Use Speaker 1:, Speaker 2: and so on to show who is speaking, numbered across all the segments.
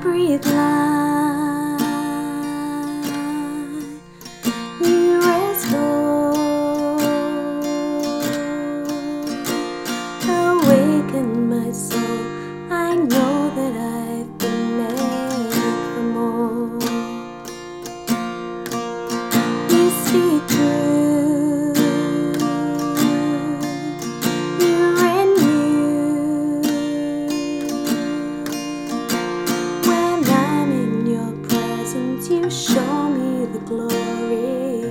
Speaker 1: breathe light. you as gold, awaken myself. show me the glory.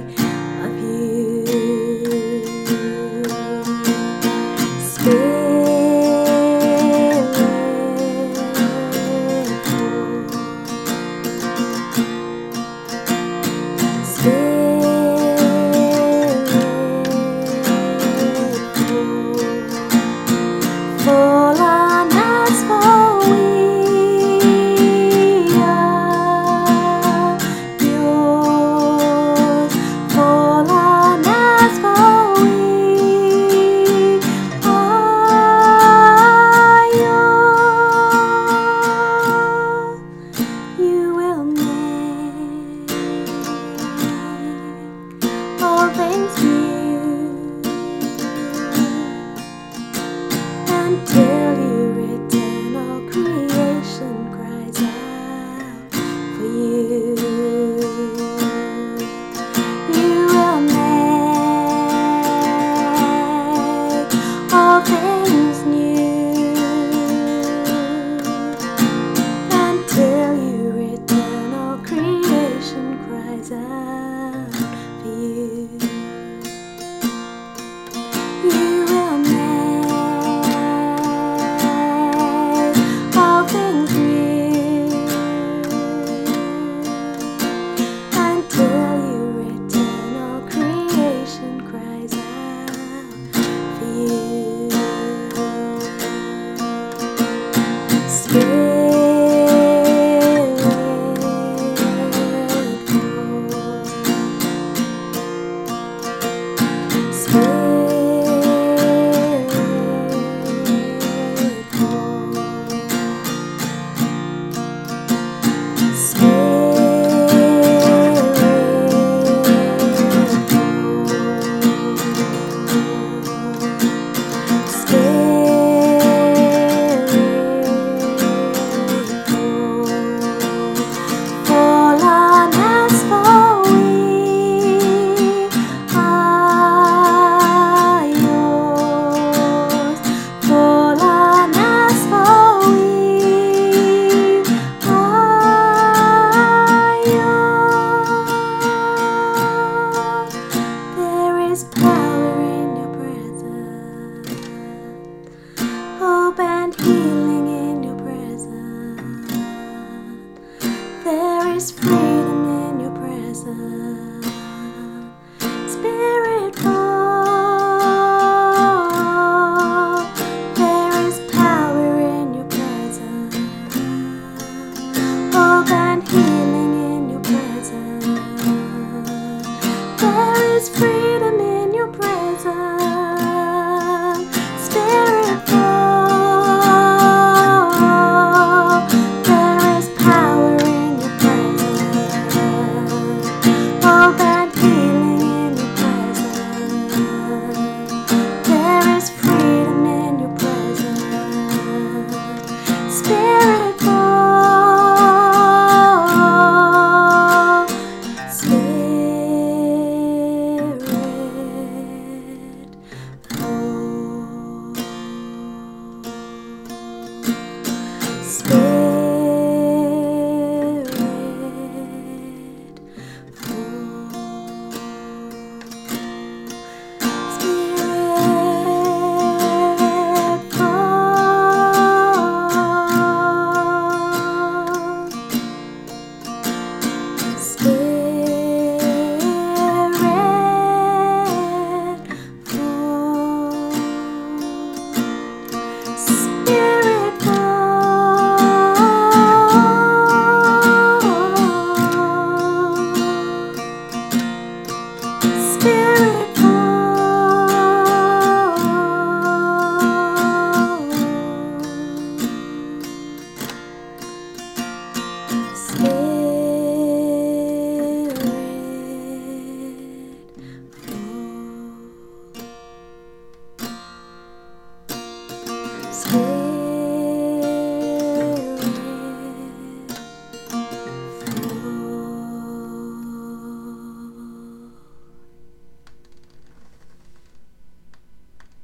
Speaker 1: is.